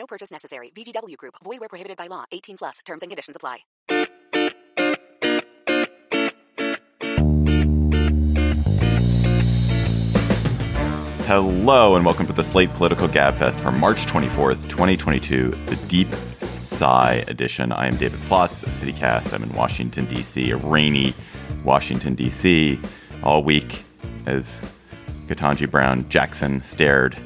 No purchase necessary. VGW Group. Void where prohibited by law. 18 plus. Terms and conditions apply. Hello and welcome to the Slate Political Gabfest for March 24th, 2022, the Deep Sigh edition. I am David Plotz of CityCast. I'm in Washington, D.C., a rainy Washington, D.C. all week as Ketanji Brown Jackson stared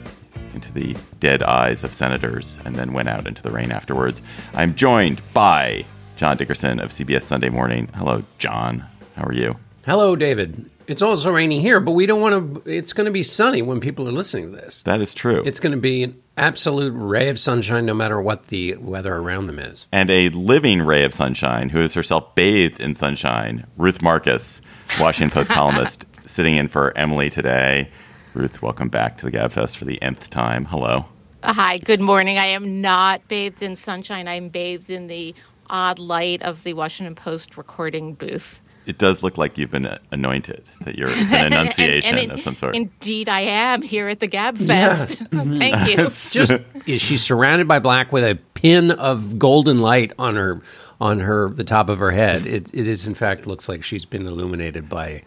into the dead eyes of senators and then went out into the rain afterwards. I'm joined by John Dickerson of CBS Sunday Morning. Hello, John. How are you? Hello, David. It's also rainy here, but we don't want to. It's going to be sunny when people are listening to this. That is true. It's going to be an absolute ray of sunshine no matter what the weather around them is. and a living ray of sunshine who is herself bathed in sunshine, Ruth Marcus, Washington Post columnist, sitting in for Emily today. Ruth, welcome back to the Gabfest for the nth time. Hello. Uh, hi, good morning. I am not bathed in sunshine. I'm bathed in the odd light of the Washington Post recording booth. It does look like you've been uh, anointed, that you're it's an enunciation And- and of some sort. Indeed, I am here at the Gab Fest. Mm-hmm. Thank you. Just is she surrounded by black with a pin of golden light on her on her the top of her head? It, it is in fact looks like she's been illuminated by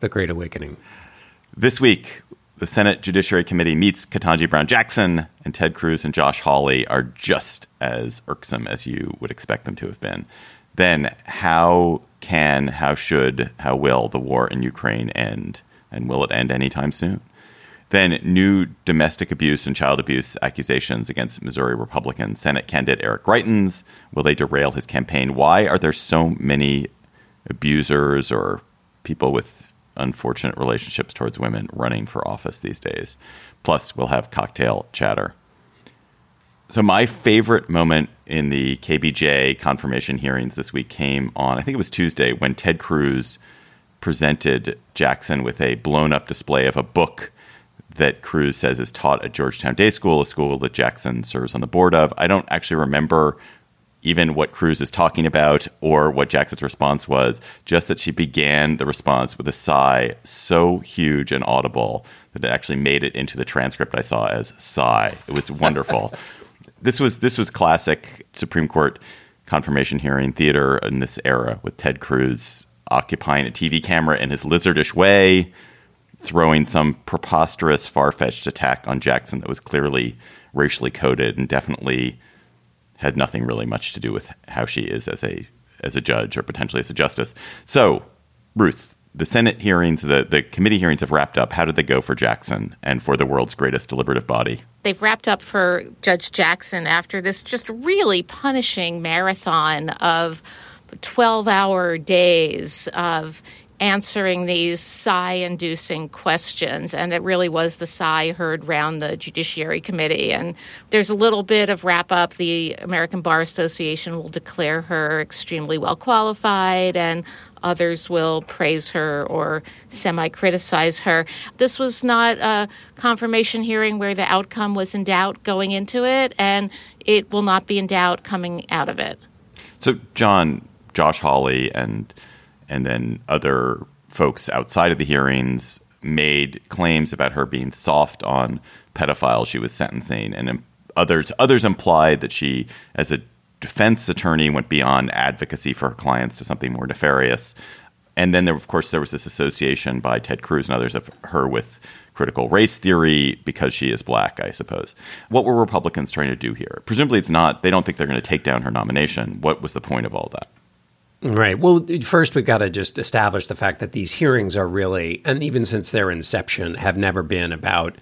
the Great Awakening. This week, the Senate Judiciary Committee meets Ketanji Brown Jackson, and Ted Cruz and Josh Hawley are just as irksome as you would expect them to have been. Then, how can, how should, how will the war in Ukraine end? And will it end anytime soon? Then, new domestic abuse and child abuse accusations against Missouri Republican Senate candidate Eric Greitens. Will they derail his campaign? Why are there so many abusers or people with unfortunate relationships towards women running for office these days? Plus, we'll have cocktail chatter. So, my favorite moment in the KBJ confirmation hearings this week came on, I think it was Tuesday, when Ted Cruz presented Jackson with a blown up display of a book that Cruz says is taught at Georgetown Day School, a school that Jackson serves on the board of. I don't actually remember even what Cruz is talking about or what Jackson's response was, just that she began the response with a sigh so huge and audible that it actually made it into the transcript I saw as sigh. It was wonderful. this was this was classic Supreme Court confirmation hearing theater in this era with Ted Cruz occupying a TV camera in his lizardish way, throwing some preposterous, far-fetched attack on Jackson that was clearly racially coded and definitely had nothing really much to do with how she is as a as a judge or potentially as a justice. So, Ruth, the Senate hearings, the the committee hearings have wrapped up. How did they go for Jackson and for the world's greatest deliberative body? They've wrapped up for Judge Jackson after this just really punishing marathon of 12 hour days of answering these sigh inducing questions. And it really was the sigh heard round the Judiciary Committee. And there's a little bit of wrap up. The American Bar Association will declare her extremely well qualified, and others will praise her or semi criticize her. This was not a confirmation hearing where the outcome was in doubt going into it, and it will not be in doubt coming out of it. So, John, Josh Hawley, and and then other folks outside of the hearings made claims about her being soft on pedophiles she was sentencing, and others others implied that she, as a defense attorney, went beyond advocacy for her clients to something more nefarious. And then, there, of course, there was this association by Ted Cruz and others of her with critical race theory because she is black, I suppose. What were Republicans trying to do here? Presumably, it's not. They don't think they're going to take down her nomination. What was the point of all that? Right. Well, first we've got to just establish the fact that these hearings are really, and even since their inception, have never been about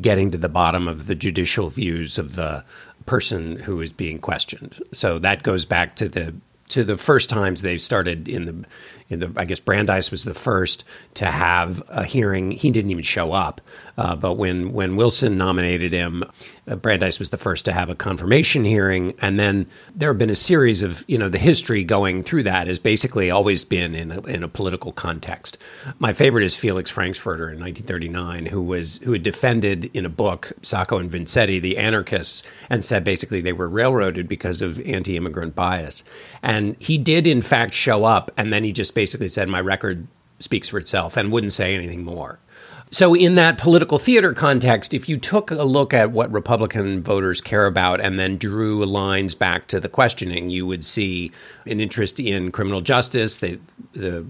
getting to the bottom of the judicial views of the person who is being questioned. So that goes back to the to the first times they started in the in the, I guess Brandeis was the first to have a hearing. He didn't even show up, uh, but when when Wilson nominated him, uh, Brandeis was the first to have a confirmation hearing, and then there have been a series of you know the history going through that has basically always been in a, in a political context. My favorite is Felix Frankfurter in 1939, who was who had defended in a book Sacco and Vanzetti the anarchists and said basically they were railroaded because of anti-immigrant bias, and he did in fact show up, and then he just basically said my record speaks for itself and wouldn't say anything more. So, in that political theater context, if you took a look at what Republican voters care about and then drew lines back to the questioning, you would see an interest in criminal justice. The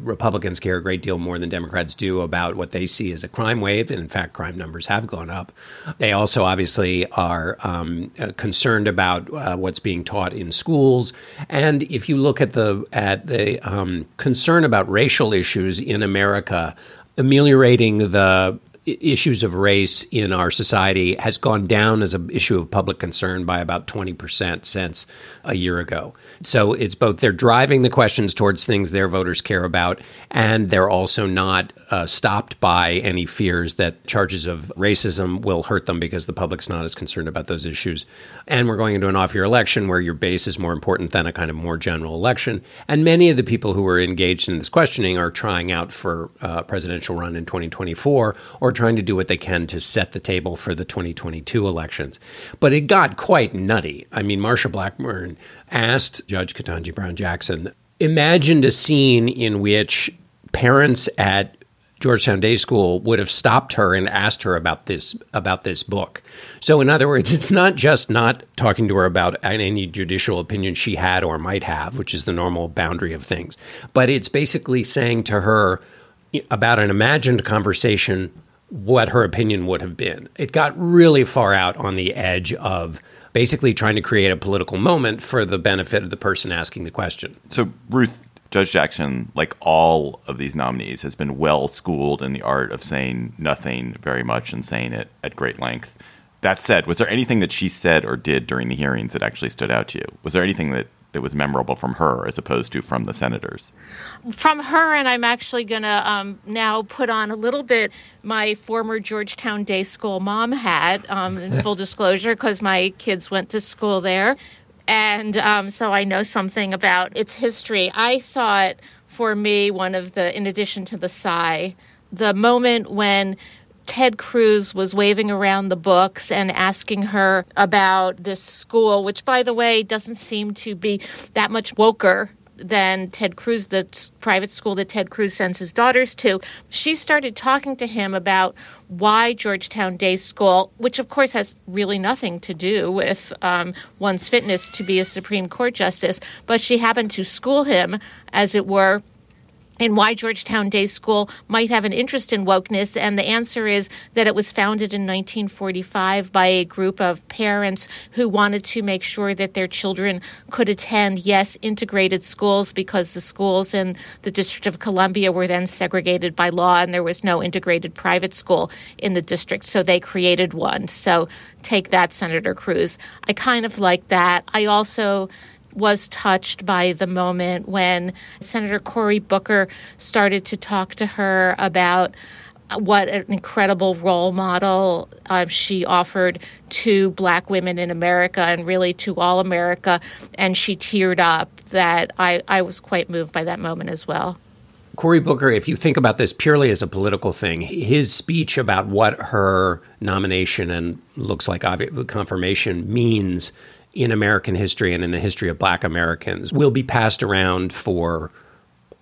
Republicans care a great deal more than Democrats do about what they see as a crime wave. And in fact, crime numbers have gone up. They also obviously are um, uh, concerned about uh, what's being taught in schools. And if you look at the at the um, concern about racial issues in America, ameliorating the issues of race in our society has gone down as an issue of public concern by about 20% since a year ago. So it's both they're driving the questions towards things their voters care about, and they're also not uh, stopped by any fears that charges of racism will hurt them because the public's not as concerned about those issues. And we're going into an off year election where your base is more important than a kind of more general election. And many of the people who are engaged in this questioning are trying out for a presidential run in 2024 or trying to do what they can to set the table for the 2022 elections. But it got quite nutty. I mean, Marsha Blackburn asked Judge Ketanji Brown Jackson, imagined a scene in which parents at Georgetown Day School would have stopped her and asked her about this about this book. So in other words, it's not just not talking to her about any judicial opinion she had or might have, which is the normal boundary of things, but it's basically saying to her about an imagined conversation what her opinion would have been. It got really far out on the edge of basically trying to create a political moment for the benefit of the person asking the question. So, Ruth, Judge Jackson, like all of these nominees, has been well schooled in the art of saying nothing very much and saying it at great length. That said, was there anything that she said or did during the hearings that actually stood out to you? Was there anything that that was memorable from her as opposed to from the senators? From her, and I'm actually going to um, now put on a little bit my former Georgetown Day School mom hat, um, in full disclosure, because my kids went to school there. And um, so I know something about its history. I thought for me, one of the, in addition to the sigh, the moment when Ted Cruz was waving around the books and asking her about this school, which, by the way, doesn't seem to be that much woker than Ted Cruz, the private school that Ted Cruz sends his daughters to. She started talking to him about why Georgetown Day School, which of course has really nothing to do with um, one's fitness to be a Supreme Court justice, but she happened to school him, as it were, and why Georgetown Day School might have an interest in wokeness. And the answer is that it was founded in 1945 by a group of parents who wanted to make sure that their children could attend, yes, integrated schools because the schools in the District of Columbia were then segregated by law and there was no integrated private school in the district. So they created one. So take that, Senator Cruz. I kind of like that. I also was touched by the moment when Senator Cory Booker started to talk to her about what an incredible role model uh, she offered to black women in America and really to all America. And she teared up that I, I was quite moved by that moment as well. Cory Booker, if you think about this purely as a political thing, his speech about what her nomination and looks like confirmation means in American history and in the history of black Americans will be passed around for,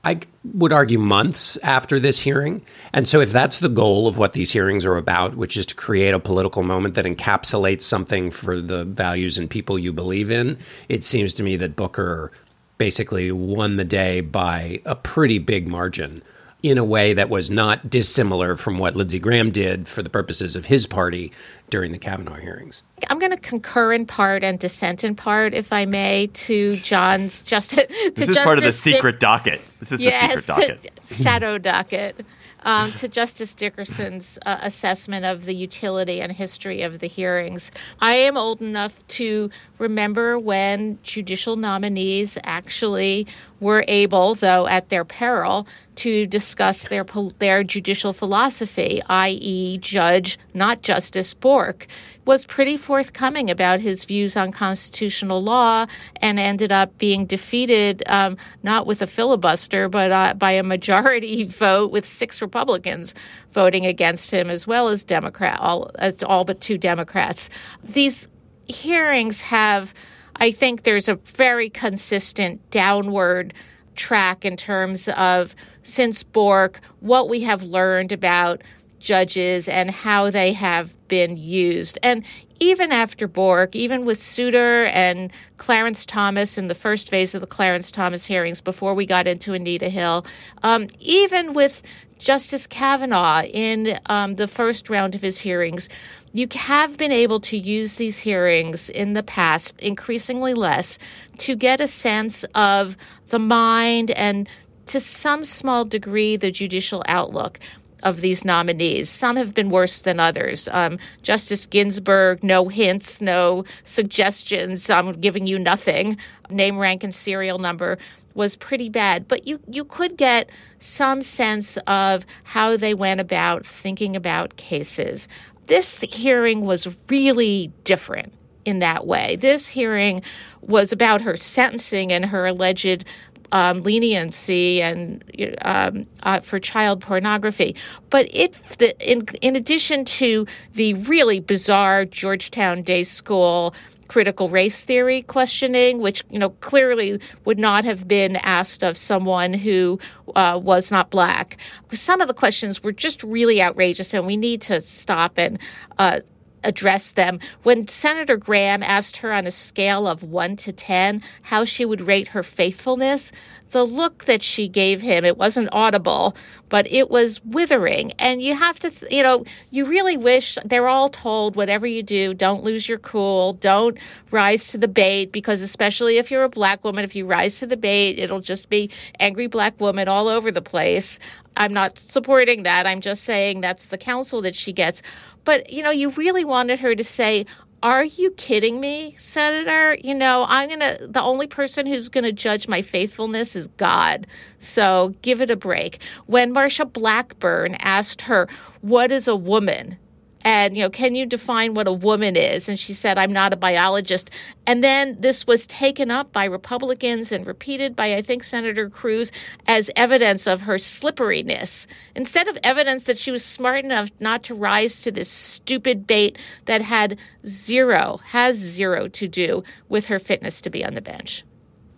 I would argue, months after this hearing. And so, if that's the goal of what these hearings are about, which is to create a political moment that encapsulates something for the values and people you believe in, it seems to me that Booker basically won the day by a pretty big margin in a way that was not dissimilar from what Lindsey Graham did for the purposes of his party during the Kavanaugh hearings. I'm going to concur in part and dissent in part, if I may, to John's just to, this is part of the secret docket. This is yes, the secret docket, shadow docket. um, to Justice Dickerson's uh, assessment of the utility and history of the hearings. I am old enough to remember when judicial nominees actually were able, though at their peril, to discuss their their judicial philosophy, i.e., Judge, not Justice Bork, was pretty forthcoming about his views on constitutional law and ended up being defeated um, not with a filibuster, but uh, by a majority vote with six Republicans voting against him, as well as Democrat, all, all but two Democrats. These hearings have, I think, there's a very consistent downward track in terms of since Bork, what we have learned about judges and how they have been used. And even after Bork, even with Souter and Clarence Thomas in the first phase of the Clarence Thomas hearings before we got into Anita Hill, um, even with Justice Kavanaugh in um, the first round of his hearings, you have been able to use these hearings in the past, increasingly less, to get a sense of the mind and to some small degree the judicial outlook of these nominees. Some have been worse than others. Um, Justice Ginsburg, no hints, no suggestions. I'm giving you nothing. Name, rank, and serial number was pretty bad. But you, you could get some sense of how they went about thinking about cases. This hearing was really different in that way. This hearing was about her sentencing and her alleged um, leniency and um, uh, for child pornography. But it, the, in, in addition to the really bizarre Georgetown Day School critical race theory questioning, which you know clearly would not have been asked of someone who uh, was not black. Some of the questions were just really outrageous, and we need to stop and uh, address them. When Senator Graham asked her on a scale of 1 to 10 how she would rate her faithfulness, the look that she gave him, it wasn't audible, but it was withering. And you have to, you know, you really wish they're all told whatever you do, don't lose your cool, don't rise to the bait, because especially if you're a black woman, if you rise to the bait, it'll just be angry black woman all over the place. I'm not supporting that. I'm just saying that's the counsel that she gets. But, you know, you really wanted her to say, are you kidding me, Senator? You know, I'm going to, the only person who's going to judge my faithfulness is God. So give it a break. When Marsha Blackburn asked her, What is a woman? And you know can you define what a woman is? And she said i'm not a biologist. And then this was taken up by republicans and repeated by i think senator cruz as evidence of her slipperiness. Instead of evidence that she was smart enough not to rise to this stupid bait that had zero has zero to do with her fitness to be on the bench.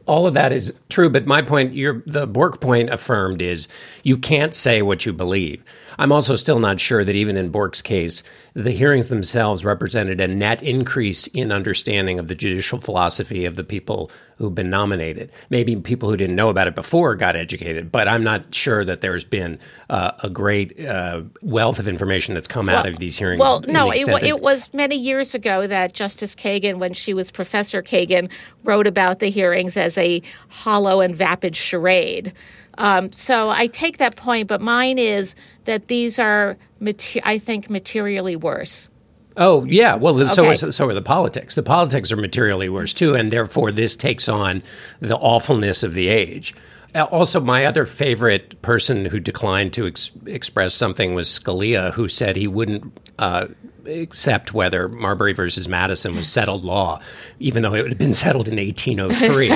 All of that is true, but my point, your the Bork point affirmed is you can't say what you believe. I'm also still not sure that even in Bork's case, the hearings themselves represented a net increase in understanding of the judicial philosophy of the people who've been nominated. Maybe people who didn't know about it before got educated, but I'm not sure that there's been uh, a great uh, wealth of information that's come well, out of these hearings. Well, no, it, it was many years ago that Justice Kagan, when she was Professor Kagan, wrote about the hearings as a hollow and vapid charade. Um, so I take that point, but mine is that these are, mater- I think, materially worse. Oh yeah, well okay. so are, so are the politics. The politics are materially worse too, and therefore this takes on the awfulness of the age. Uh, also, my other favorite person who declined to ex- express something was Scalia, who said he wouldn't uh, accept whether Marbury versus Madison was settled law, even though it had been settled in 1803.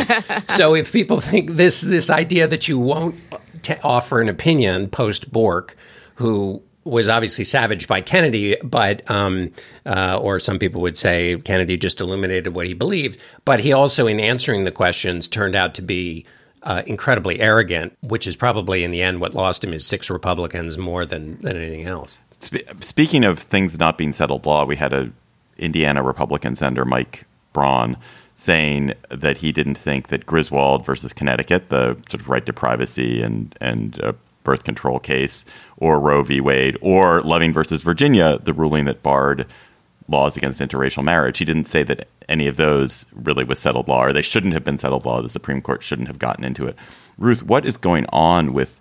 so, if people think this this idea that you won't t- offer an opinion post Bork, who was obviously savaged by Kennedy, but um, uh, or some people would say Kennedy just illuminated what he believed. But he also, in answering the questions, turned out to be uh, incredibly arrogant, which is probably in the end what lost him is six Republicans more than than anything else. Speaking of things not being settled law, we had a Indiana Republican senator Mike Braun saying that he didn't think that Griswold versus Connecticut, the sort of right to privacy and and uh, birth control case, or Roe v. Wade, or Loving versus Virginia, the ruling that barred laws against interracial marriage. He didn't say that any of those really was settled law, or they shouldn't have been settled law. The Supreme Court shouldn't have gotten into it. Ruth, what is going on with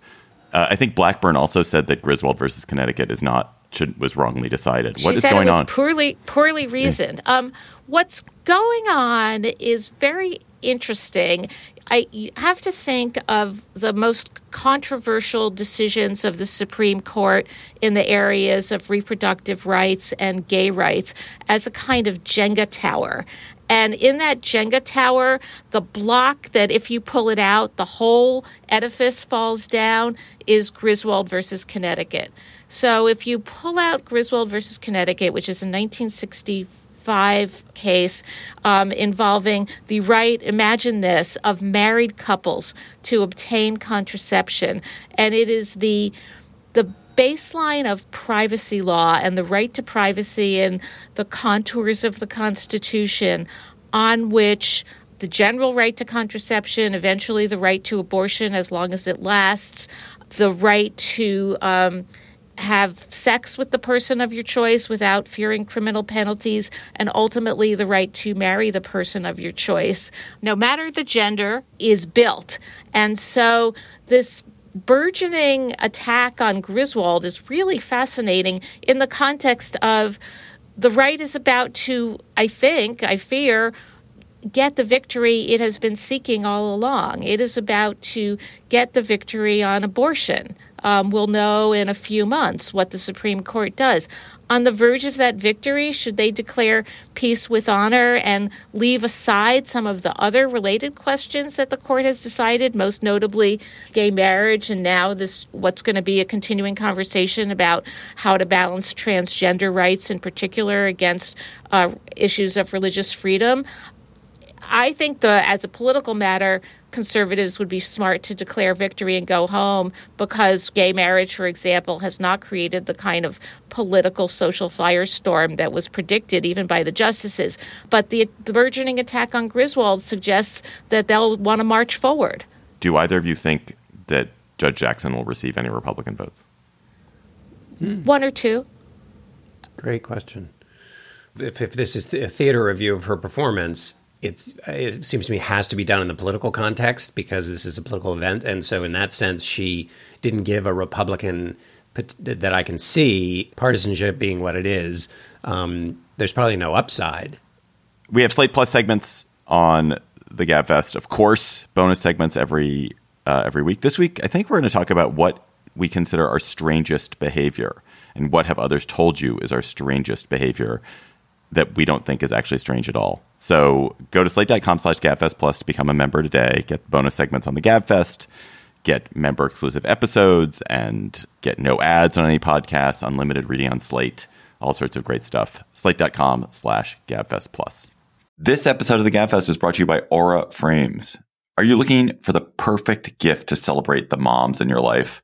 Uh, I think Blackburn also said that Griswold versus Connecticut is not should, was wrongly decided. What she is said going it was on? poorly poorly reasoned. Um, what's going on is very interesting. I you have to think of the most controversial decisions of the Supreme Court in the areas of reproductive rights and gay rights as a kind of Jenga tower. And in that Jenga tower, the block that if you pull it out, the whole edifice falls down is Griswold versus Connecticut. So if you pull out Griswold versus Connecticut, which is a 1965 case um, involving the right, imagine this, of married couples to obtain contraception, and it is the the baseline of privacy law and the right to privacy and the contours of the Constitution on which the general right to contraception, eventually the right to abortion as long as it lasts, the right to um, have sex with the person of your choice without fearing criminal penalties, and ultimately the right to marry the person of your choice, no matter the gender, is built. And so this burgeoning attack on Griswold is really fascinating in the context of the right is about to, I think, I fear, get the victory it has been seeking all along. It is about to get the victory on abortion. Um, we'll know in a few months what the Supreme Court does. On the verge of that victory, should they declare peace with honor and leave aside some of the other related questions that the court has decided, most notably gay marriage, and now this what's going to be a continuing conversation about how to balance transgender rights in particular against uh, issues of religious freedom? I think the as a political matter, conservatives would be smart to declare victory and go home because gay marriage, for example, has not created the kind of political social firestorm that was predicted even by the justices. But the, the burgeoning attack on Griswold suggests that they'll want to march forward. Do either of you think that Judge Jackson will receive any Republican votes? Hmm. One or two. Great question. If, if this is a theater review of her performance, it's, it seems to me has to be done in the political context because this is a political event, and so in that sense, she didn't give a Republican that I can see partisanship being what it is. Um, there's probably no upside. We have Slate Plus segments on the Gabfest, of course. Bonus segments every uh, every week. This week, I think we're going to talk about what we consider our strangest behavior and what have others told you is our strangest behavior that we don't think is actually strange at all. So go to slate.com slash gabfest plus to become a member today. Get bonus segments on the Gabfest, get member exclusive episodes, and get no ads on any podcasts, unlimited reading on Slate, all sorts of great stuff. Slate.com slash gabfest plus. This episode of the Gabfest is brought to you by Aura Frames. Are you looking for the perfect gift to celebrate the moms in your life?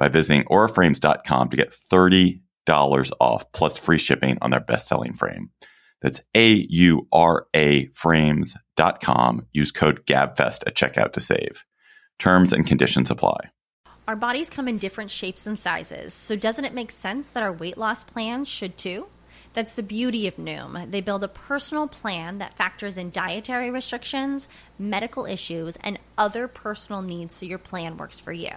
by visiting auraframes.com to get $30 off plus free shipping on their best selling frame. That's A U R A frames.com. Use code GABFEST at checkout to save. Terms and conditions apply. Our bodies come in different shapes and sizes, so doesn't it make sense that our weight loss plans should too? That's the beauty of Noom. They build a personal plan that factors in dietary restrictions, medical issues, and other personal needs so your plan works for you.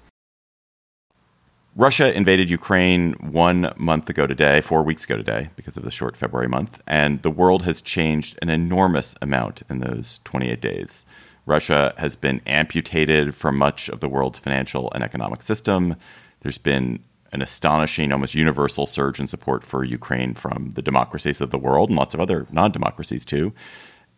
Russia invaded Ukraine one month ago today, four weeks ago today, because of the short February month, and the world has changed an enormous amount in those 28 days. Russia has been amputated from much of the world's financial and economic system. There's been an astonishing, almost universal surge in support for Ukraine from the democracies of the world and lots of other non democracies too.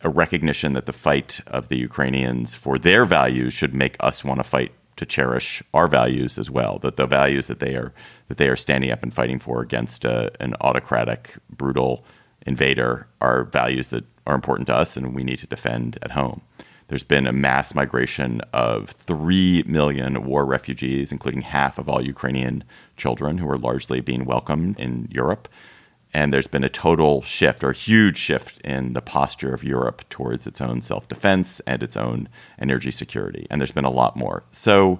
A recognition that the fight of the Ukrainians for their values should make us want to fight to cherish our values as well. That the values that they are that they are standing up and fighting for against uh, an autocratic, brutal invader are values that are important to us and we need to defend at home. There's been a mass migration of 3 million war refugees, including half of all Ukrainian children who are largely being welcomed in Europe. And there's been a total shift or huge shift in the posture of Europe towards its own self defense and its own energy security. And there's been a lot more. So,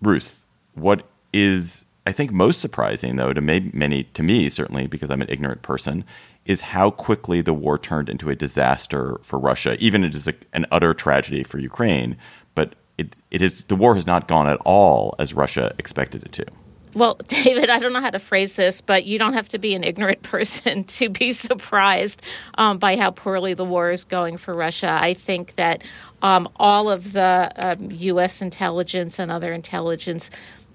Ruth, what is, I think, most surprising, though, to many, to me, certainly, because I'm an ignorant person, is how quickly the war turned into a disaster for Russia, even it is a, an utter tragedy for Ukraine. But it, it is, the war has not gone at all as Russia expected it to. Well, David, I don't know how to phrase this, but you don't have to be an ignorant person to be surprised um, by how poorly the war is going for Russia. I think that um, all of the um, U.S. intelligence and other intelligence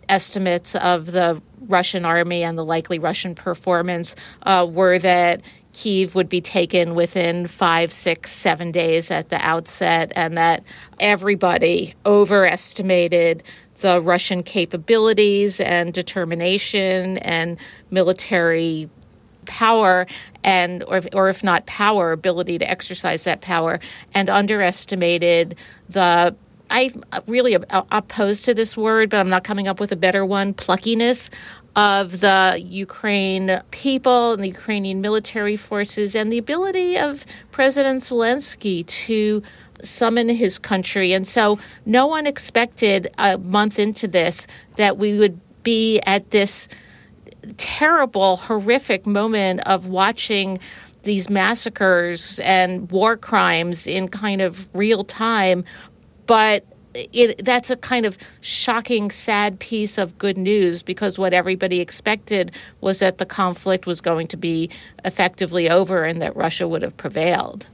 estimates of the Russian army and the likely Russian performance uh, were that Kiev would be taken within five, six, seven days at the outset, and that everybody overestimated the Russian capabilities and determination and military power and or, or if not power ability to exercise that power and underestimated the I'm really opposed to this word, but I'm not coming up with a better one pluckiness of the Ukraine people and the Ukrainian military forces and the ability of President Zelensky to summon his country. And so no one expected a month into this that we would be at this terrible, horrific moment of watching these massacres and war crimes in kind of real time. But it, that's a kind of shocking, sad piece of good news because what everybody expected was that the conflict was going to be effectively over and that Russia would have prevailed.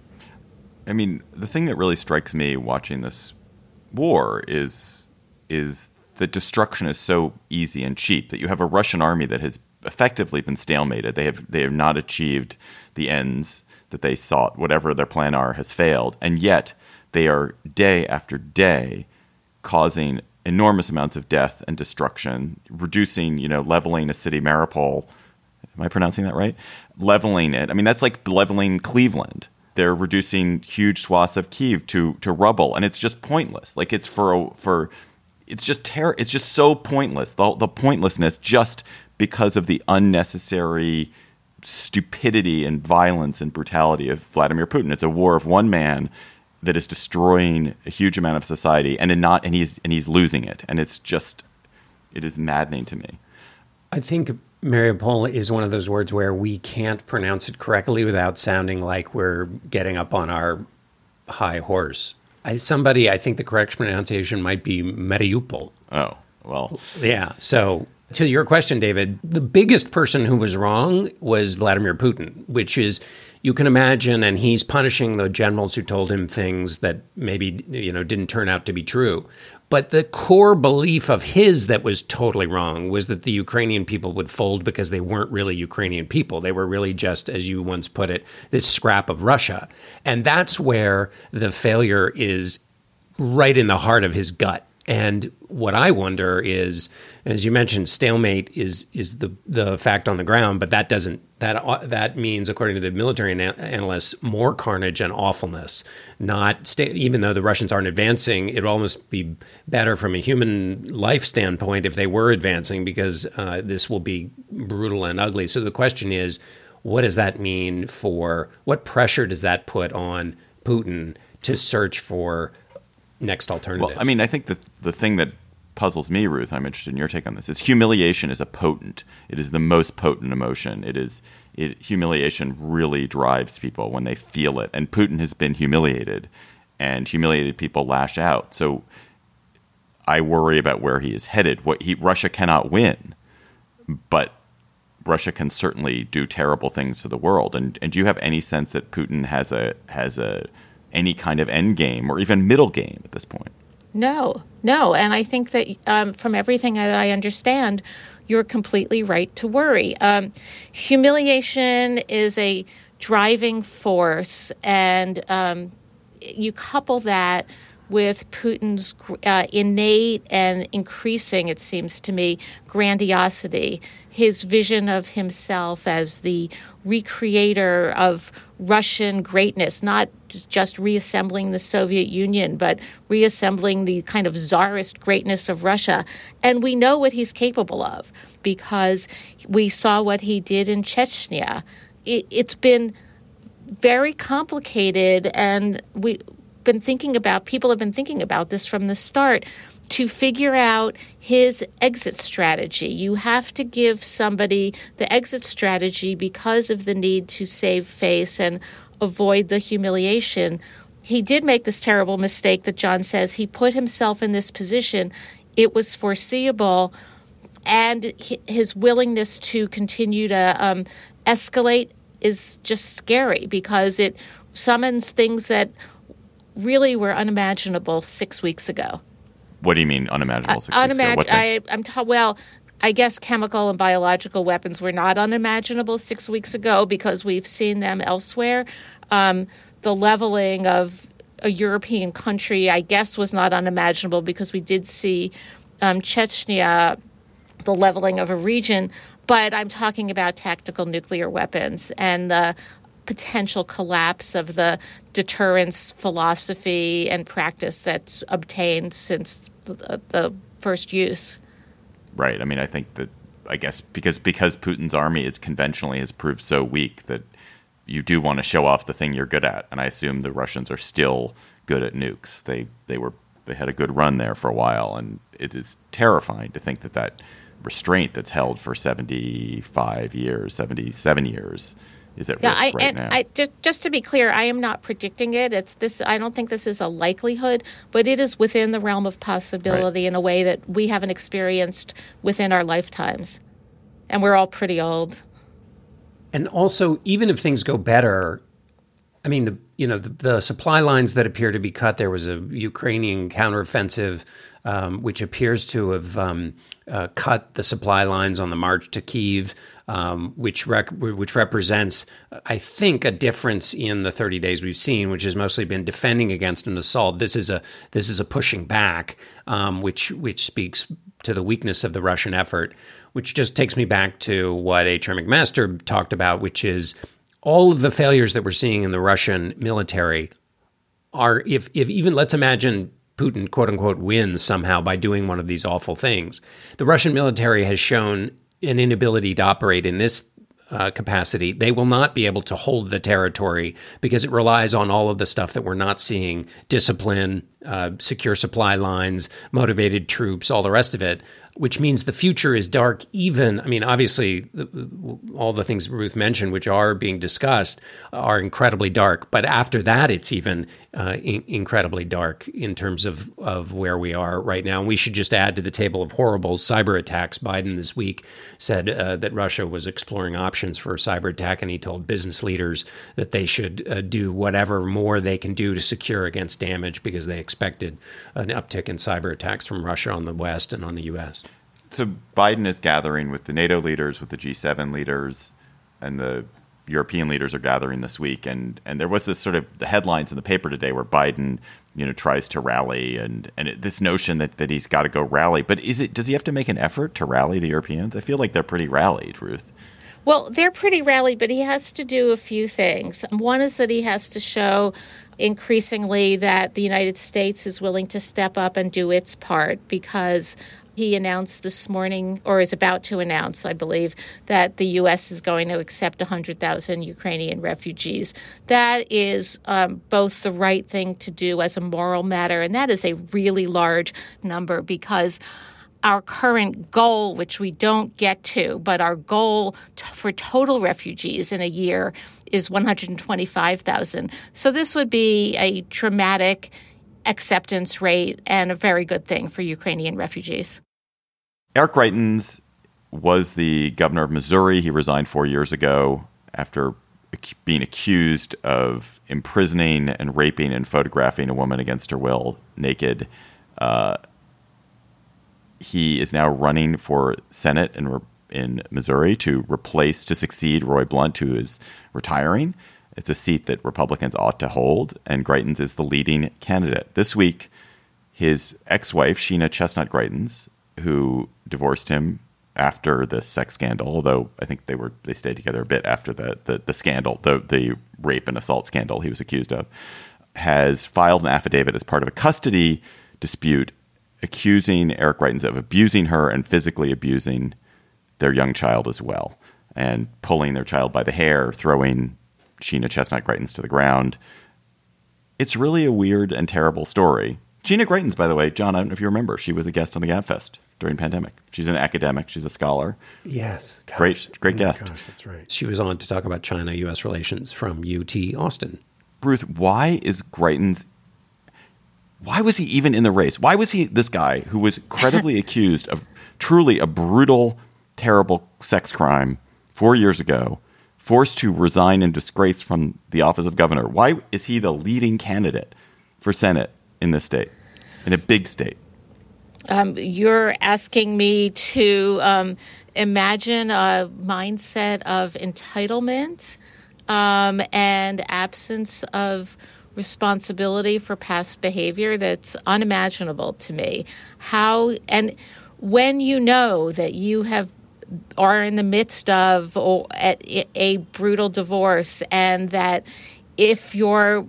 I mean, the thing that really strikes me watching this war is is that destruction is so easy and cheap that you have a Russian army that has effectively been stalemated. They have they have not achieved the ends that they sought. Whatever their plan are has failed, and yet they are day after day causing enormous amounts of death and destruction, reducing, you know, leveling a city, Mariupol. Am I pronouncing that right? Leveling it. I mean, that's like leveling Cleveland. They're reducing huge swaths of Kiev to to rubble, and it's just pointless. Like it's for for, it's just terror. It's just so pointless. The the pointlessness just because of the unnecessary stupidity and violence and brutality of Vladimir Putin. It's a war of one man that is destroying a huge amount of society and not and he's and he's losing it and it's just it is maddening to me i think mariupol is one of those words where we can't pronounce it correctly without sounding like we're getting up on our high horse. I, somebody i think the correct pronunciation might be mariupol. Oh well. Yeah so to your question david the biggest person who was wrong was vladimir putin which is you can imagine, and he's punishing the generals who told him things that maybe you know didn't turn out to be true. But the core belief of his that was totally wrong was that the Ukrainian people would fold because they weren't really Ukrainian people. They were really just, as you once put it, this scrap of Russia. And that's where the failure is right in the heart of his gut. And what I wonder is, as you mentioned, stalemate is is the the fact on the ground, but that doesn't that uh, that means, according to the military ana- analysts, more carnage and awfulness. Not sta- even though the Russians aren't advancing, it would almost be better from a human life standpoint if they were advancing, because uh, this will be brutal and ugly. So the question is, what does that mean for what pressure does that put on Putin to search for next alternative? Well, I mean, I think that the thing that puzzles me, Ruth, I'm interested in your take on this, is humiliation is a potent. It is the most potent emotion. It is it, humiliation really drives people when they feel it, and Putin has been humiliated, and humiliated people lash out. So I worry about where he is headed. What he Russia cannot win, but Russia can certainly do terrible things to the world. And and do you have any sense that Putin has a has a any kind of end game or even middle game at this point? No, no. And I think that um, from everything that I understand, you're completely right to worry. Um, humiliation is a driving force, and um, you couple that with Putin's uh, innate and increasing, it seems to me, grandiosity, his vision of himself as the recreator of Russian greatness, not just reassembling the Soviet Union, but reassembling the kind of czarist greatness of Russia. And we know what he's capable of because we saw what he did in Chechnya. It, it's been very complicated, and we been thinking about, people have been thinking about this from the start to figure out his exit strategy. You have to give somebody the exit strategy because of the need to save face and avoid the humiliation. He did make this terrible mistake that John says. He put himself in this position. It was foreseeable, and his willingness to continue to um, escalate is just scary because it summons things that really were unimaginable six weeks ago. What do you mean unimaginable? Uh, unimag- I, am ta- well. I guess chemical and biological weapons were not unimaginable six weeks ago because we've seen them elsewhere. Um, the leveling of a European country, I guess, was not unimaginable because we did see um, Chechnya, the leveling of a region. But I'm talking about tactical nuclear weapons and the potential collapse of the deterrence philosophy and practice that's obtained since the, the first use. Right. I mean, I think that I guess because because Putin's army is conventionally has proved so weak that you do want to show off the thing you're good at, and I assume the Russians are still good at nukes. They they were they had a good run there for a while, and it is terrifying to think that that restraint that's held for 75 years, 77 years is at yeah, risk I, right and now. I, just, just to be clear, I am not predicting it. It's this. I don't think this is a likelihood, but it is within the realm of possibility Right. in a way that we haven't experienced within our lifetimes, and we're all pretty old. And also, even if things go better, I mean, the you know the, the supply lines that appear to be cut. There was a Ukrainian counteroffensive, um, which appears to have um, uh, cut the supply lines on the march to Kiev, um, which rec- which represents, I think, a difference in the 30 days we've seen, which has mostly been defending against an assault. This is a this is a pushing back, um, which which speaks to the weakness of the Russian effort. Which just takes me back to what H.R. McMaster talked about, which is all of the failures that we're seeing in the Russian military are if if even let's imagine Putin quote unquote wins somehow by doing one of these awful things. The Russian military has shown an inability to operate in this uh, capacity. They will not be able to hold the territory because it relies on all of the stuff that we're not seeing: discipline, uh, secure supply lines, motivated troops, all the rest of it. Which means the future is dark. Even, I mean, obviously, all the things Ruth mentioned, which are being discussed, are incredibly dark. But after that, it's even uh, in- incredibly dark in terms of, of where we are right now. And we should just add to the table of horribles cyber attacks. Biden this week said uh, that Russia was exploring options for a cyber attack, and he told business leaders that they should uh, do whatever more they can do to secure against damage because they expected an uptick in cyber attacks from Russia on the West and on the U.S. so Biden is gathering with the NATO leaders, with the G7 leaders, and the European leaders are gathering this week, and and there was this sort of the headlines in the paper today where Biden, you know, tries to rally, and and it, this notion that that he's got to go rally, but is it does he have to make an effort to rally the Europeans? I feel like they're pretty rallied, Ruth. Well, they're pretty rallied, but he has to do a few things. One is that he has to show increasingly that the United States is willing to step up and do its part because he announced this morning, or is about to announce, I believe, that the U.S. is going to accept 100,000 Ukrainian refugees. That is um, both the right thing to do as a moral matter, and that is a really large number because our current goal, which we don't get to, but our goal t- for total refugees in a year is 125,000. So this would be a dramatic acceptance rate and a very good thing for Ukrainian refugees. Eric Greitens was the governor of Missouri. He resigned four years ago after being accused of imprisoning and raping and photographing a woman against her will naked. Uh, he is now running for Senate in, in Missouri to replace, to succeed Roy Blunt, who is retiring. It's a seat that Republicans ought to hold, and Greitens is the leading candidate. This week, his ex wife, Sheena Chestnut Greitens, who divorced him after the sex scandal, although I think they were they stayed together a bit after the the, the scandal, the the rape and assault scandal he was accused of, has filed an affidavit as part of a custody dispute accusing Eric Greitens of abusing her and physically abusing their young child as well, and pulling their child by the hair, throwing Sheena Chestnut Greitens to the ground. It's really a weird and terrible story. Sheena Greitens, by the way, John, I don't know if you remember, she was a guest on the Gabfest during pandemic. She's an academic. She's a scholar. Yes, gosh. great, great oh guest. Gosh, that's right. She was on to talk about China-U.S. relations from UT Austin. Bruce, why is Greitens? Why was he even in the race? Why was he this guy who was credibly accused of truly a brutal, terrible sex crime four years ago, forced to resign in disgrace from the office of governor? Why is he the leading candidate for Senate in this state, in a big state? Um, you're asking me to um, imagine a mindset of entitlement um, and absence of responsibility for past behavior that's unimaginable to me. How and when you know that you have are in the midst of a, brutal divorce and that if your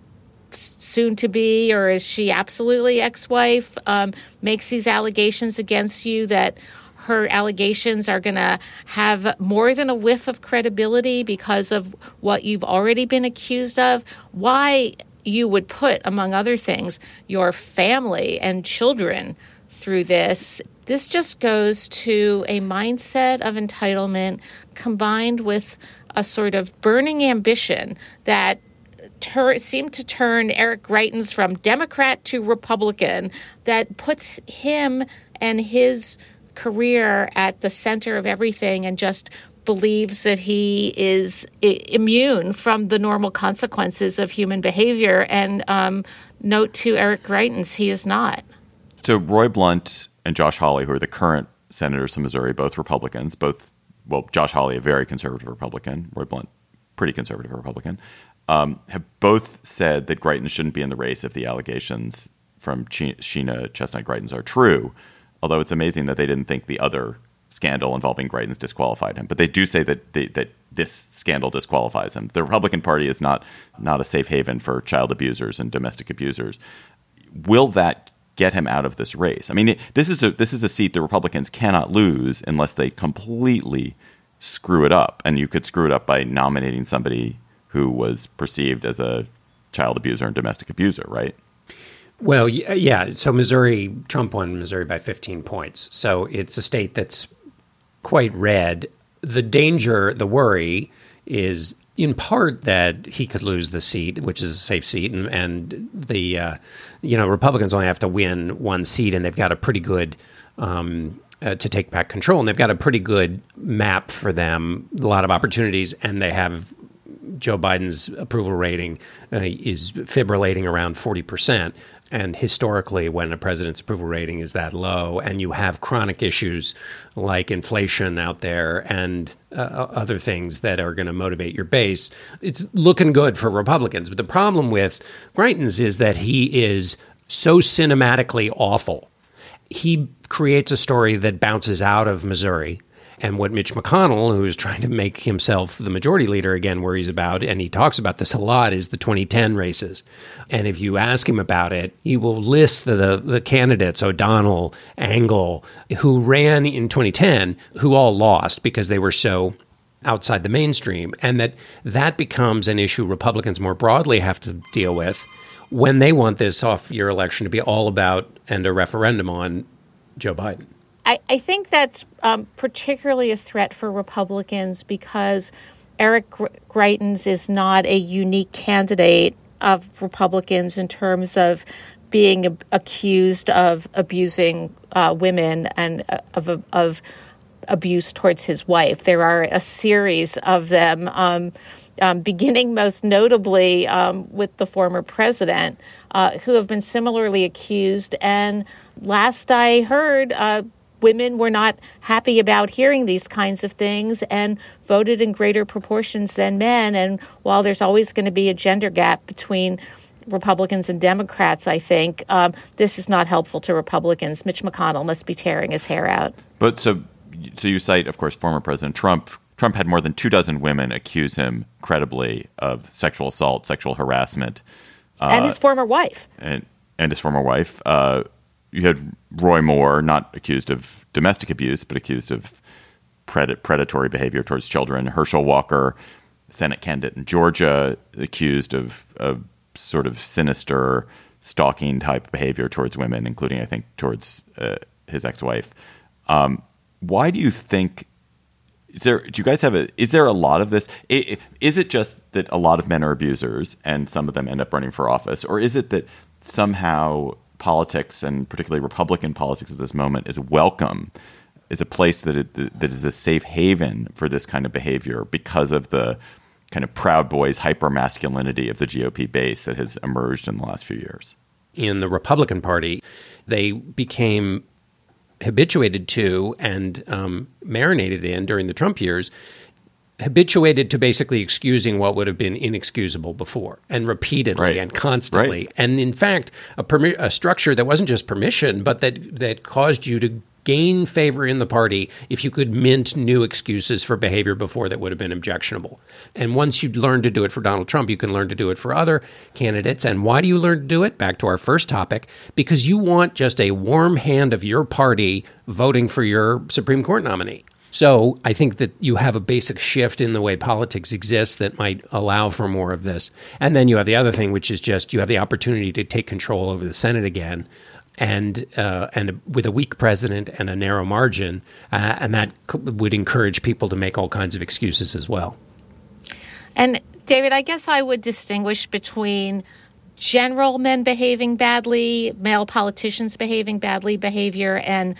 soon to be, or is she absolutely ex wife, um, makes these allegations against you that her allegations are going to have more than a whiff of credibility because of what you've already been accused of, why you would put, among other things, your family and children through this. This just goes to a mindset of entitlement combined with a sort of burning ambition that seemed to turn Eric Greitens from Democrat to Republican that puts him and his career at the center of everything and just believes that he is immune from the normal consequences of human behavior. And um, note to Eric Greitens, he is not. So Roy Blunt and Josh Hawley, who are the current senators from Missouri, both Republicans, both well, Josh Hawley, a very conservative Republican, Roy Blunt, pretty conservative Republican um, have both said that Greitens shouldn't be in the race if the allegations from Sheena Chestnut Greitens are true. Although it's amazing that they didn't think the other scandal involving Greitens disqualified him, but they do say that they, that this scandal disqualifies him. The Republican Party is not not a safe haven for child abusers and domestic abusers. Will that get him out of this race? I mean, this is a this is a seat the Republicans cannot lose unless they completely screw it up, and you could screw it up by nominating somebody who was perceived as a child abuser and domestic abuser, right? Well, yeah. So Missouri, Trump won Missouri by 15 points. So it's a state that's quite red. The danger, the worry is in part that he could lose the seat, which is a safe seat, and, and the uh, you know Republicans only have to win one seat, and they've got a pretty good um, uh, to take back control, and they've got a pretty good map for them, a lot of opportunities, and they have Joe Biden's approval rating uh, is fibrillating around 40%. And historically, when a president's approval rating is that low, and you have chronic issues like inflation out there and uh, other things that are going to motivate your base, it's looking good for Republicans. But the problem with Greitens is that he is so cinematically awful. He creates a story that bounces out of Missouri and what Mitch McConnell, who is trying to make himself the majority leader again, worries about, and he talks about this a lot, is the 2010 races. And if you ask him about it, he will list the, the candidates, O'Donnell, Angle, who ran in 2010, who all lost because they were so outside the mainstream. And that that becomes an issue Republicans more broadly have to deal with when they want this off year election to be all about and a referendum on Joe Biden. I, I think that's um, particularly a threat for Republicans because Eric Greitens is not a unique candidate of Republicans in terms of being accused of abusing uh, women and uh, of, of abuse towards his wife. There are a series of them, um, um, beginning most notably um, with the former president, uh, who have been similarly accused. And last I heard, uh, women were not happy about hearing these kinds of things and voted in greater proportions than men. And while there's always going to be a gender gap between Republicans and Democrats, I think um, this is not helpful to Republicans. Mitch McConnell must be tearing his hair out. But so, so you cite, of course, former President Trump. Trump had more than two dozen women accuse him credibly of sexual assault, sexual harassment, uh, and his former wife, and and his former wife. Uh, you had Roy Moore, not accused of domestic abuse, but accused of pred- predatory behavior towards children. Herschel Walker, Senate candidate in Georgia, accused of, of sort of sinister stalking type behavior towards women, including, I think, towards uh, his ex wife. Um, why do you think? Is there, do you guys have a? Is there a lot of this? Is it just that a lot of men are abusers and some of them end up running for office, or is it that somehow politics and particularly Republican politics at this moment is welcome, is a place that it, that is a safe haven for this kind of behavior because of the kind of proud boys hyper masculinity of the GOP base that has emerged in the last few years. In the Republican Party, they became habituated to and um, marinated in during the Trump years habituated to basically excusing what would have been inexcusable before and repeatedly right. and constantly. Right. and in fact a, permi- a structure that wasn't just permission but that that caused you to gain favor in the party if you could mint new excuses for behavior before that would have been objectionable. And once you learn to do it for Donald Trump you can learn to do it for other candidates. And why do you learn to do it? Back to our first topic. Because you want just a warm hand of your party voting for your Supreme Court nominee so I think that you have a basic shift in the way politics exists that might allow for more of this. And then you have the other thing, which is just you have the opportunity to take control over the Senate again. And uh, and with a weak president and a narrow margin, uh, and that would encourage people to make all kinds of excuses as well. And David, I guess I would distinguish between general men behaving badly, male politicians behaving badly behavior, and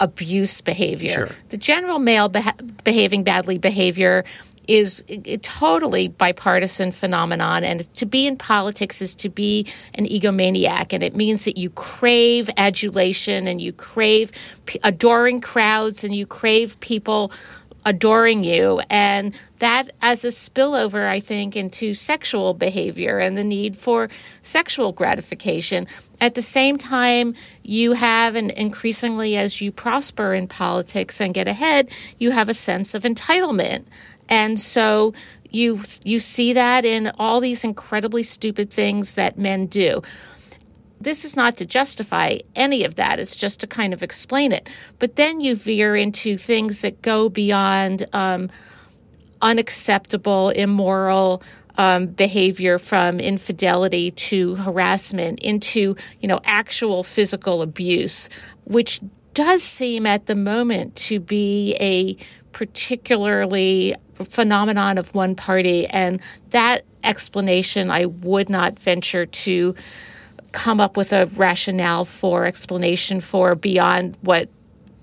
abuse behavior. Sure. The general male beha- behaving badly behavior is a totally bipartisan phenomenon and to be in politics is to be an egomaniac and it means that you crave adulation and you crave adoring crowds and you crave people adoring you. And that as a spillover, I think, into sexual behavior and the need for sexual gratification. At the same time, you have, and increasingly as you prosper in politics and get ahead, you have a sense of entitlement. And so you you see that in all these incredibly stupid things that men do this is not to justify any of that. It's just to kind of explain it. But then you veer into things that go beyond um, unacceptable, immoral um, behavior from infidelity to harassment into, you know, actual physical abuse, which does seem at the moment to be a particularly phenomenon of one party. And that explanation I would not venture to come up with a rationale for explanation for beyond what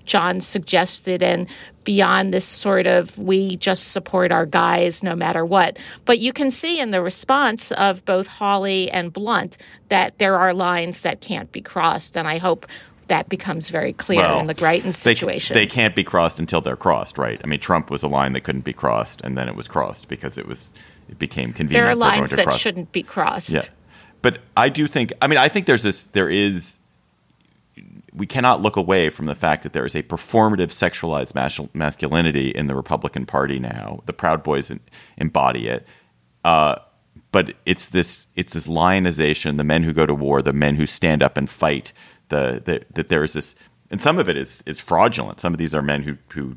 John suggested and beyond this sort of we just support our guys no matter what. But you can see in the response of both Hawley and Blunt that there are lines that can't be crossed. And I hope that becomes very clear Well, in the Greitens situation. they can't be crossed until they're crossed, right? I mean, Trump was a line that couldn't be crossed, and then it was crossed because it was it became convenient. there are lines that cross. shouldn't be crossed. Yeah, but I do think. I mean, I think there's this. There is. We cannot look away from the fact that there is a performative sexualized mas- masculinity in the Republican Party now. The Proud Boys en- embody it, uh, but it's this. It's this lionization. The men who go to war, the men who stand up and fight. The, the that there is this, and some of it is is fraudulent. Some of these are men who who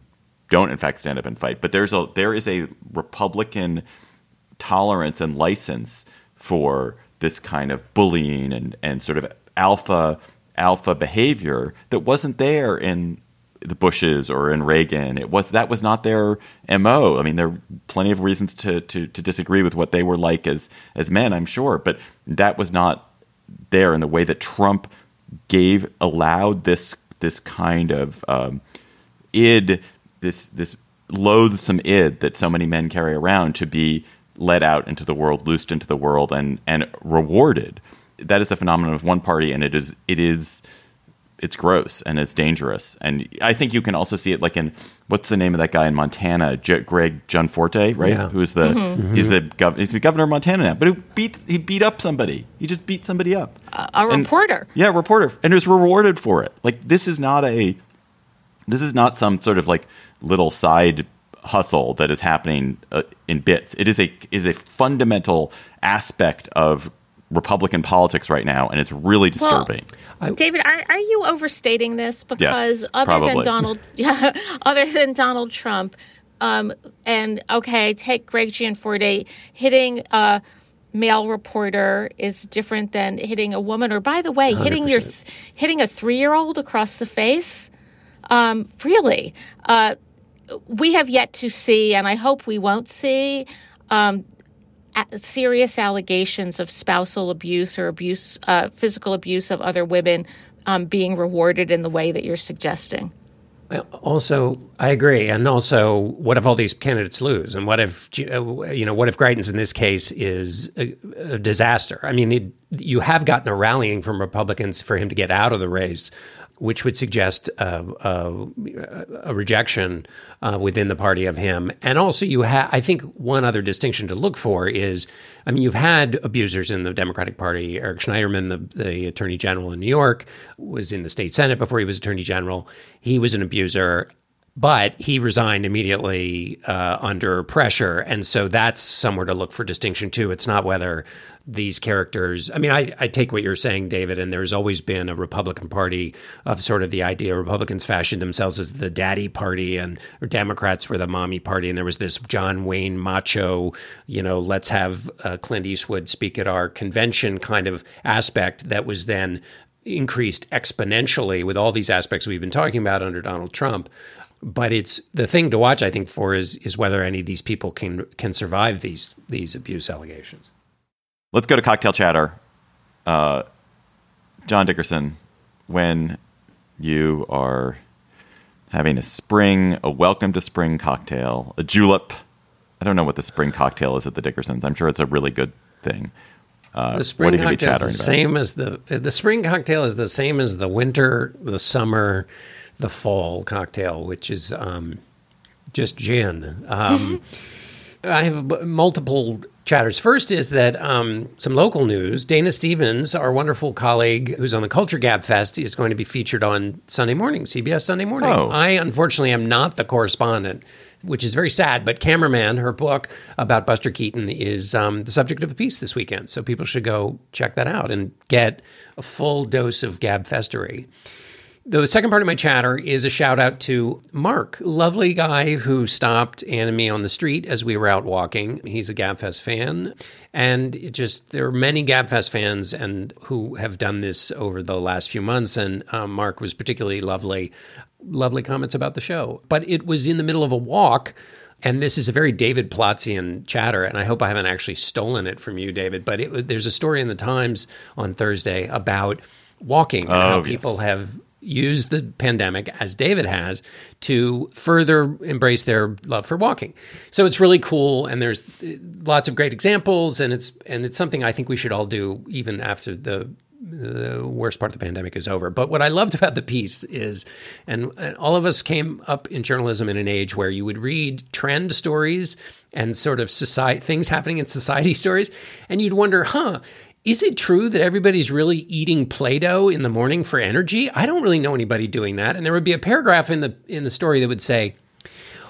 don't in fact stand up and fight. But there's a there is a Republican tolerance and license for this kind of bullying and, and sort of alpha alpha behavior that wasn't there in the Bushes or in Reagan. It was that was not their mo. I mean, there are plenty of reasons to, to, to disagree with what they were like as as men, I'm sure, but that was not there in the way that Trump gave allowed this this kind of um, id this this loathsome id that so many men carry around to be let out into the world, loosed into the world, and and rewarded. That is a phenomenon of one party, and it is it is it's gross and it's dangerous. And I think you can also see it like in what's the name of that guy in Montana, J- Greg Gianforte, right? Yeah. Who's the mm-hmm. he's the gov- he's the governor of Montana now, but who beat he beat up somebody. He just beat somebody up. A And- reporter. yeah, reporter, and was rewarded for it. Like this is not a, this is not some sort of like little side hustle that is happening uh, in bits. It is a is a fundamental aspect of Republican politics right now, and it's really Well, disturbing. David, are, are you overstating this? Because other probably. than Donald, yeah, other than Donald Trump, um, and okay, take Greg Gianforte hitting a male reporter is different than hitting a woman. Or by the way, hitting your th- hitting a three year old across the face. Um, really, uh, we have yet to see, and I hope we won't see. Um, serious allegations of spousal abuse or abuse, uh, physical abuse of other women um, being rewarded in the way that you're suggesting. Also, I agree. And also, what if all these candidates lose? And what if you know? What if Greitens in this case is a, a disaster? I mean, it, you have gotten a rallying from Republicans for him to get out of the race, which would suggest uh, uh, a rejection uh, within the party of him. And also, you have. I think one other distinction to look for is, I mean, you've had abusers in the Democratic Party. Eric Schneiderman, the, the Attorney General in New York, was in the state Senate before he was Attorney General. He was an abuser. But he resigned immediately uh, under pressure. And so that's somewhere to look for distinction, too. It's not whether these characters. I mean, I, I take what you're saying, David, and there's always been a Republican Party of sort of the idea Republicans fashioned themselves as the daddy party and Democrats were the mommy party. And there was this John Wayne macho, you know, let's have uh, Clint Eastwood speak at our convention kind of aspect that was then increased exponentially with all these aspects we've been talking about under Donald Trump. But it's the thing to watch, I think, for is is whether any of these people can can survive these these abuse allegations. Let's go to cocktail chatter. Uh, John Dickerson, when you are having a spring, a welcome to spring cocktail, a julep. I don't know what the spring cocktail is at the Dickersons. I'm sure it's a really good thing. Uh, The spring what are you gonna be cocktail is the about? same as the the spring cocktail is the same as the winter, the summer, the fall cocktail, which is um, just gin. Um, I have multiple chatters. First is that um, some local news. Dana Stevens, our wonderful colleague who's on the Culture Gab Fest, is going to be featured on Sunday morning, CBS Sunday morning. Oh. I unfortunately am not the correspondent, which is very sad. But Cameraman, her book about Buster Keaton, is um, the subject of a piece this weekend. So people should go check that out and get a full dose of Gab Festery. The second part of my chatter is a shout out to Mark, lovely guy who stopped Ann and me on the street as we were out walking. He's a GabFest fan, and it just there are many GabFest fans and who have done this over the last few months. And um, Mark was particularly lovely, lovely comments about the show. But it was in the middle of a walk. And this is a very David Plotzian chatter, and I hope I haven't actually stolen it from you, David. But it, there's a story in the Times on Thursday about walking and Oh, how yes. people have use the pandemic, as David has, to further embrace their love for walking. So it's really cool, and there's uh, lots of great examples, and it's and it's something I think we should all do even after the the worst part of the pandemic is over. But what I loved about the piece is, and, and, all of us came up in journalism in an age where you would read trend stories and sort of society things happening in society stories, and you'd wonder, huh, is it true that everybody's really eating Play-Doh in the morning for energy? I don't really know anybody doing that. And there would be a paragraph in the in the story that would say,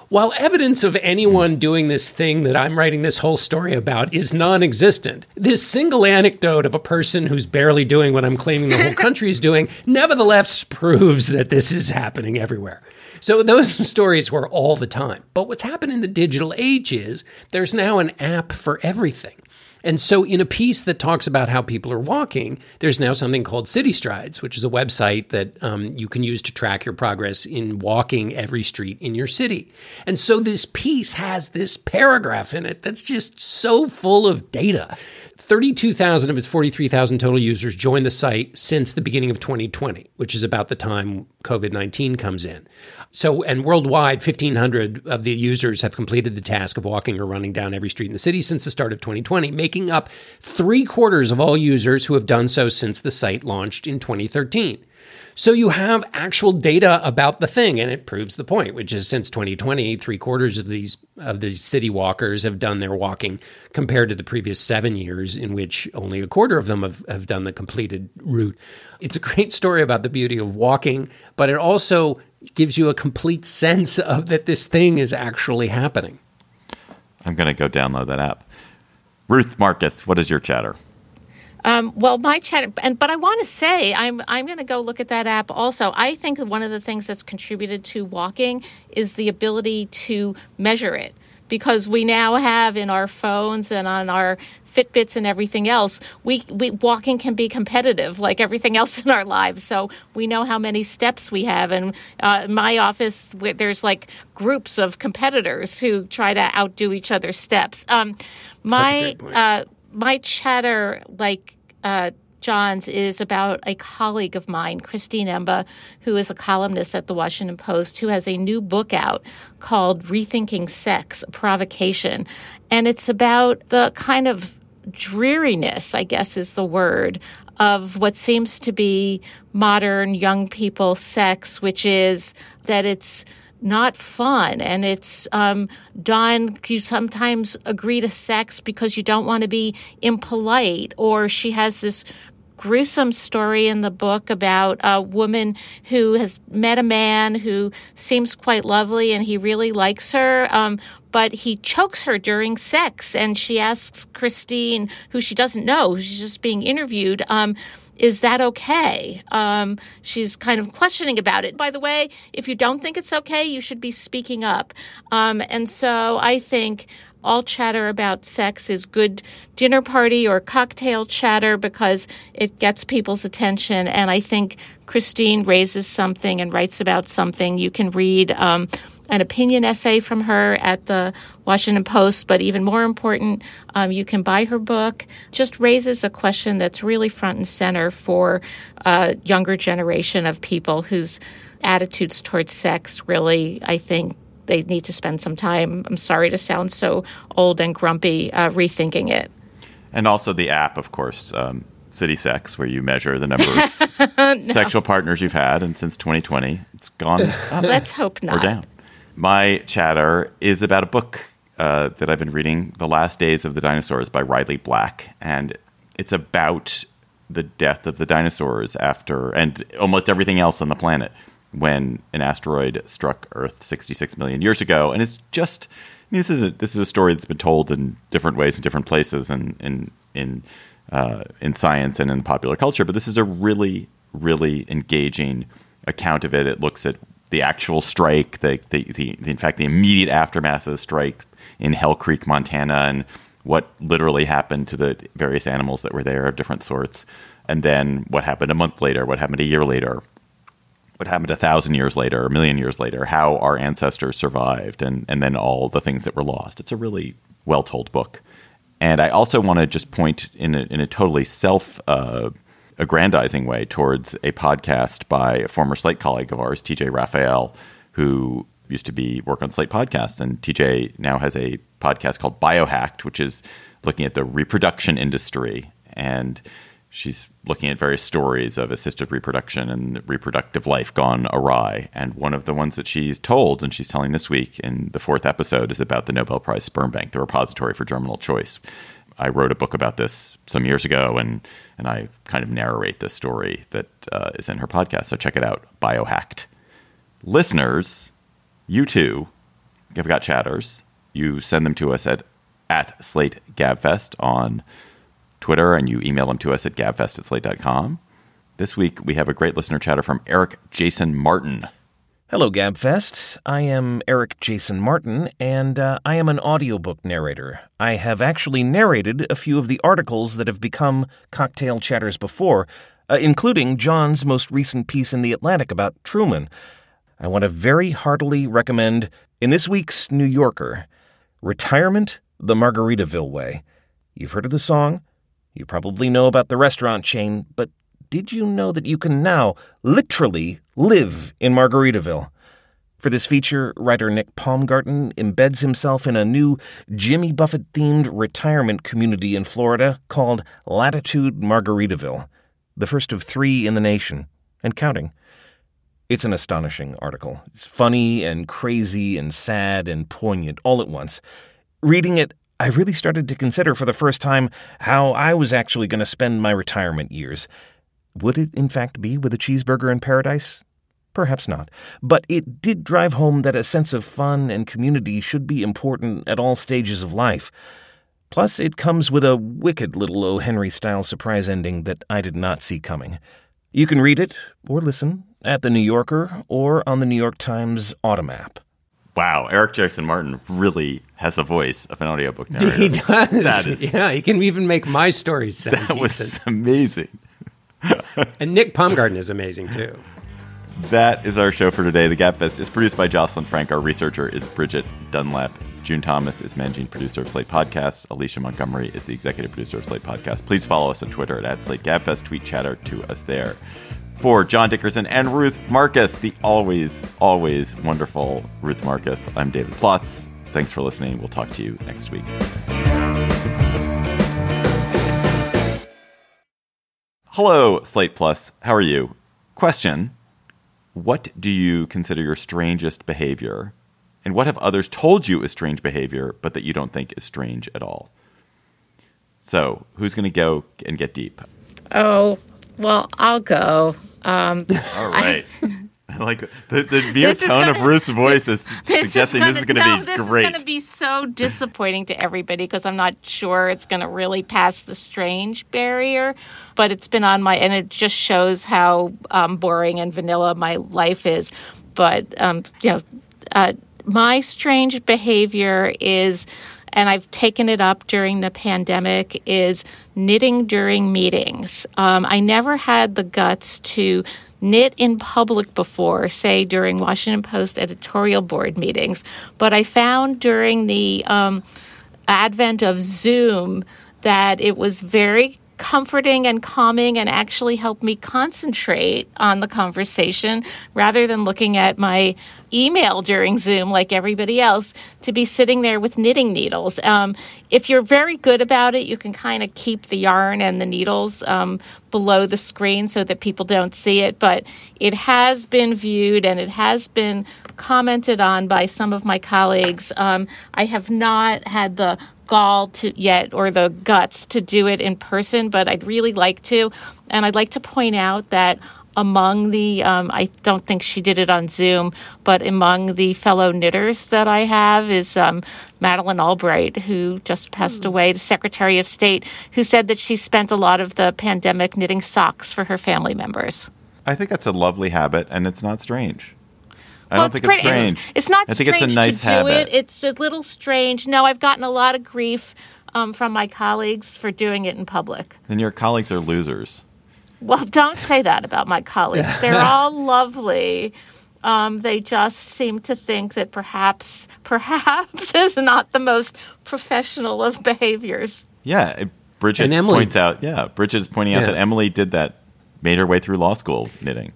while evidence of anyone doing this thing that I'm writing this whole story about is non existent, this single anecdote of a person who's barely doing what I'm claiming the whole country is doing nevertheless proves that this is happening everywhere. So those stories were all the time. But what's happened in the digital age is there's now an app for everything. And so, in a piece that talks about how people are walking, there's now something called CityStrides, which is a website that um, you can use to track your progress in walking every street in your city. And so, this piece has this paragraph in it that's just so full of data. 32,000 of its 43,000 total users joined the site since the beginning of 2020, which is about the time COVID 19 comes in. So, and worldwide, 1,500 of the users have completed the task of walking or running down every street in the city since the start of 2020, making up three quarters of all users who have done so since the site launched in 2013. So you have actual data about the thing, and it proves the point, which is since 2020, three quarters of these of these city walkers have done their walking, compared to the previous seven years, in which only a quarter of them have, have done the completed route. It's a great story about the beauty of walking, but it also gives you a complete sense of that this thing is actually happening. I'm going to go download that app. Ruth Marcus, what is your chatter? Um, well, my chatter, and but I want to say I'm I'm going to go look at that app also. I think one of the things that's contributed to walking is the ability to measure it because we now have in our phones and on our Fitbits and everything else, we, we walking can be competitive like everything else in our lives. So we know how many steps we have. And uh, in my office, there's like groups of competitors who try to outdo each other's steps. Um, my uh, my chatter, like uh, John's is about a colleague of mine, Christine Emba, who is a columnist at the Washington Post, who has a new book out called Rethinking Sex, a Provocation. And it's about the kind of dreariness, I guess is the word, of what seems to be modern young people sex, which is that it's not fun and it's um, done you sometimes agree to sex because you don't want to be impolite or she has this gruesome story in the book about a woman who has met a man who seems quite lovely and he really likes her, um, but he chokes her during sex. And she asks Christine, who she doesn't know, she's just being interviewed, um, is that okay? Um, she's kind of questioning about it. By the way, if you don't think it's okay, you should be speaking up. Um, and so I think all chatter about sex is good dinner party or cocktail chatter because it gets people's attention. And I think Christine raises something and writes about something. You can read um, an opinion essay from her at the Washington Post, but even more important, um, you can buy her book. Just raises a question that's really front and center for a younger generation of people whose attitudes towards sex really, I think, they need to spend some time. I'm sorry to sound so old and grumpy, uh, rethinking it. And also the app, of course, um, City Sex, where you measure the number of no. sexual partners you've had, and since 2020, it's gone. Up Let's hope not. Or down. My chatter is about a book uh, that I've been reading, "The Last Days of the Dinosaurs" by Riley Black, and it's about the death of the dinosaurs after and almost everything else on the planet when an asteroid struck Earth 66 million years ago, and it's just. I mean, this is a this is a story that's been told in different ways in different places and in in uh, in science and in popular culture. But this is a really really engaging account of it. It looks at the actual strike, the, the, the, the in fact the immediate aftermath of the strike in Hell Creek, Montana, and what literally happened to the various animals that were there of different sorts, and then what happened a month later, what happened a year later, what happened a thousand years later, a million years later, how our ancestors survived, and, and then all the things that were lost. It's a really well told book. And I also want to just point in a, in a totally self uh, aggrandizing way towards a podcast by a former Slate colleague of ours, TJ Raphael, who used to be work on Slate podcasts, and TJ now has a podcast called Biohacked, which is looking at the reproduction industry and she's looking at various stories of assisted reproduction and reproductive life gone awry. And one of the ones that she's told, and she's telling this week in the fourth episode, is about the Nobel Prize Sperm Bank, the repository for germinal choice. I wrote a book about this some years ago, and and I kind of narrate this story that uh, is in her podcast. So check it out, Biohacked. Listeners, you too have got chatters. You send them to us at at Slate Gabfest on Twitter, and you email them to us at gabfest at slate.com. This week, we have a great listener chatter from Eric Jason Martin. Hello, Gabfest. I am Eric Jason Martin, and uh, I am an audiobook narrator. I have actually narrated a few of the articles that have become cocktail chatters before, uh, including John's most recent piece in The Atlantic about Truman. I want to very heartily recommend, in this week's New Yorker, Retirement the Margaritaville Way. You've heard of the song? You probably know about the restaurant chain, but did you know that you can now literally live in Margaritaville? For this feature, writer Nick Paumgarten embeds himself in a new Jimmy Buffett themed retirement community in Florida called Latitude Margaritaville, the first of three in the nation, and counting. It's an astonishing article. It's funny and crazy and sad and poignant all at once. Reading it, I really started to consider for the first time how I was actually going to spend my retirement years. Would it, in fact, be with a cheeseburger in paradise? Perhaps not. But it did drive home that a sense of fun and community should be important at all stages of life. Plus, it comes with a wicked little O. Henry style surprise ending that I did not see coming. You can read it, or listen, at The New Yorker or on the New York Times Audm app. Wow, Eric Jackson Martin really has a voice of an audiobook narrator. He does. That is, yeah, he can even make my stories sound that was amazing. And Nick Paumgarten is amazing too. That is our show for today. The Gabfest is produced by Jocelyn Frank. Our researcher is Bridget Dunlap. June Thomas is managing producer of Slate Podcasts. Alicia Montgomery is the executive producer of Slate Podcasts. Please follow us on Twitter at, at Slate Gabfest. Tweet chatter to us there. For John Dickerson and Ruth Marcus, the always, always wonderful Ruth Marcus, I'm David Plotz. Thanks for listening. We'll talk to you next week. Hello, Slate Plus. How are you? Question What do you consider your strangest behavior? And what have others told you is strange behavior, but that you don't think is strange at all? So, who's going to go and get deep? Oh, well, I'll go. Um, All right. I like the, the mere tone gonna- of Ruth's voice is this suggesting this is going to no, be this great. is going to be so disappointing to everybody because I'm not sure it's going to really pass the strange barrier. But it's been on my, and it just shows how um, boring and vanilla my life is. But um, you know, uh, my strange behavior is. And I've taken it up during the pandemic is knitting during meetings. Um, I never had the guts to knit in public before, say during Washington Post editorial board meetings, but I found during the um, advent of Zoom that it was very comforting and calming and actually helped me concentrate on the conversation rather than looking at my email during Zoom like everybody else to be sitting there with knitting needles. Um, if you're very good about it, you can kind of keep the yarn and the needles um, below the screen so that people don't see it. But it has been viewed and it has been commented on by some of my colleagues. Um, I have not had the gall to yet or the guts to do it in person, but I'd really like to. And I'd like to point out that among the, um, I don't think she did it on Zoom, but among the fellow knitters that I have is um, Madeleine Albright, who just passed away, the Secretary of State, who said that she spent a lot of the pandemic knitting socks for her family members. I think that's a lovely habit, and it's not strange. I Well, don't think pretty- it's strange. It's, not I think strange it's a nice to do habit. it. It's a little strange. No, I've gotten a lot of grief um, from my colleagues for doing it in public. Then your colleagues are losers. Well, don't say that about my colleagues. They're all lovely. Um, they just seem to think that perhaps, perhaps is not the most professional of behaviors. Yeah, it- Bridget And Emily- points out. Yeah, Bridget is pointing out Yeah. that Emily did that made her way through law school knitting.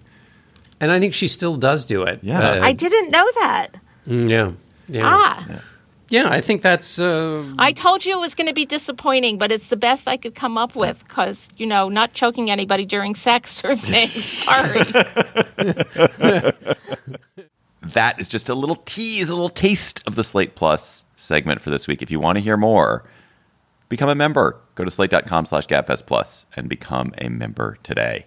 And I think she still does do it. Yeah. Uh, I didn't know that. mm, yeah. Yeah. Ah, Yeah, I think that's. Uh, I told you it was going to be disappointing, but it's the best I could come up with because, you know, not choking anybody during sex or things. Sorry. That is just a little tease, a little taste of the Slate Plus segment for this week. If you want to hear more, become a member. Go to slate.com slash gabfest plus and become a member today.